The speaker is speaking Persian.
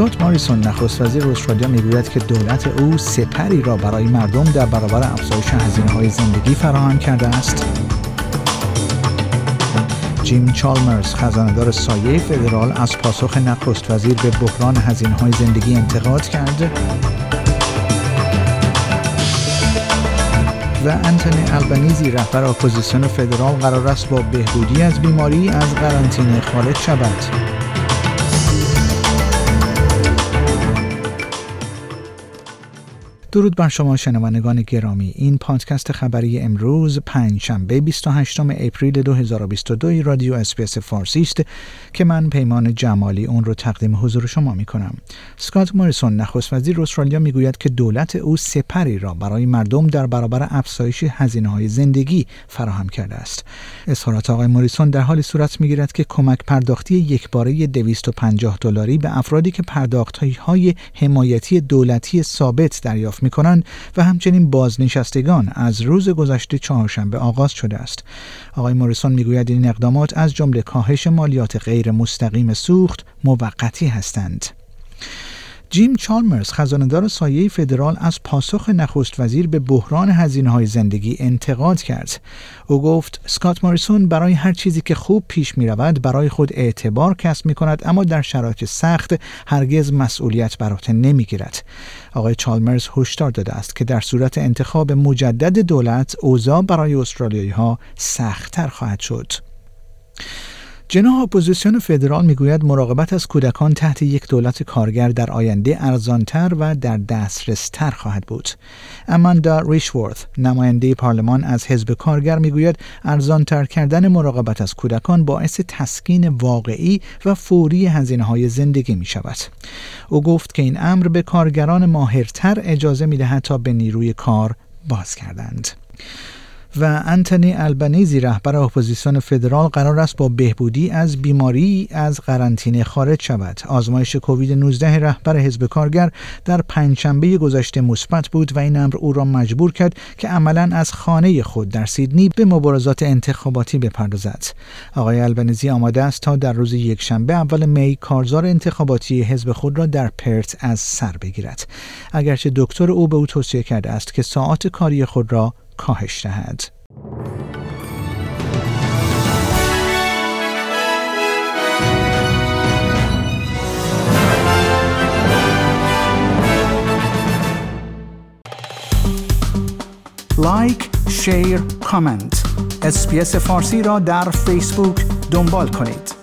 اسکات موریسون نخست وزیر استرالیا می‌گوید که دولت او سپری را برای مردم در برابر افزایش هزینه های زندگی فراهم کرده است. جیم چالمرز خزاندار سایه فدرال از پاسخ نخست وزیر به بحران هزینه های زندگی انتقاد کرد. و انتونی آلبنیزی رهبر اپوزیسیون فدرال قرار است با بهبودی از بیماری از قرنطینه خارج شود. درود بر شما شنوندگان گرامی. این پادکست خبری امروز پنج شنبه 28 اپریل 2022 رادیو اس‌بی‌اس فارسی است که من پیمان جمالی اون رو تقدیم حضور شما می کنم اسکات موریسون نخست وزیر استرالیا می‌گوید که دولت او سپری را برای مردم در برابر افزایش هزینه های زندگی فراهم کرده است. اظهارات آقای موریسون در حالی صورت می‌گیرد که کمک پرداختی یکباره 250 دلاری به افرادی که پرداخت های حمایتی دولتی ثابت دریافت می کنند و همچنین بازنشستگان از روز گذشته چهارشنبه آغاز شده است. آقای موریسون می‌گوید این اقدامات از جمله کاهش مالیات غیر مستقیم سوخت موقتی هستند. جیم چالمرز خزاندار سایه فدرال از پاسخ نخست وزیر به بحران هزینه های زندگی انتقاد کرد. او گفت سکات ماریسون برای هر چیزی که خوب پیش می رود برای خود اعتبار کسب می کند اما در شرایط سخت هرگز مسئولیت بر عهده نمی گیرد. آقای چالمرز هشدار داده است که در صورت انتخاب مجدد دولت اوضاع برای استرالیایی ها سختتر خواهد شد. جناح اپوزیسیون فدرال می‌گوید مراقبت از کودکان تحت یک دولت کارگر در آینده ارزانتر و در دسترستر خواهد بود. اماندا ریشورث نماینده پارلمان از حزب کارگر می‌گوید ارزانتر کردن مراقبت از کودکان باعث تسکین واقعی و فوری هزینه های زندگی می شود. او گفت که این امر به کارگران ماهرتر اجازه می دهد تا به نیروی کار بازگردند. و آنتونی آلبنیزی رهبر اپوزیسیون فدرال قرار است با بهبودی از بیماری از قرنطینه خارج شود. آزمایش کووید 19 رهبر حزب کارگر در پنجشنبه گذشته مثبت بود و این امر او را مجبور کرد که عملا از خانه خود در سیدنی به مبارزات انتخاباتی بپردازد. آقای آلبنیزی آماده است تا در روز یکشنبه اول می کارزار انتخاباتی حزب خود را در پرت از سر بگیرد. اگرچه دکتر او به او توصیه کرده است که ساعات کاری خود را کاهش دهد. like، share، comment. اس‌بی‌اس فارسی را در فیسبوک دنبال کنید.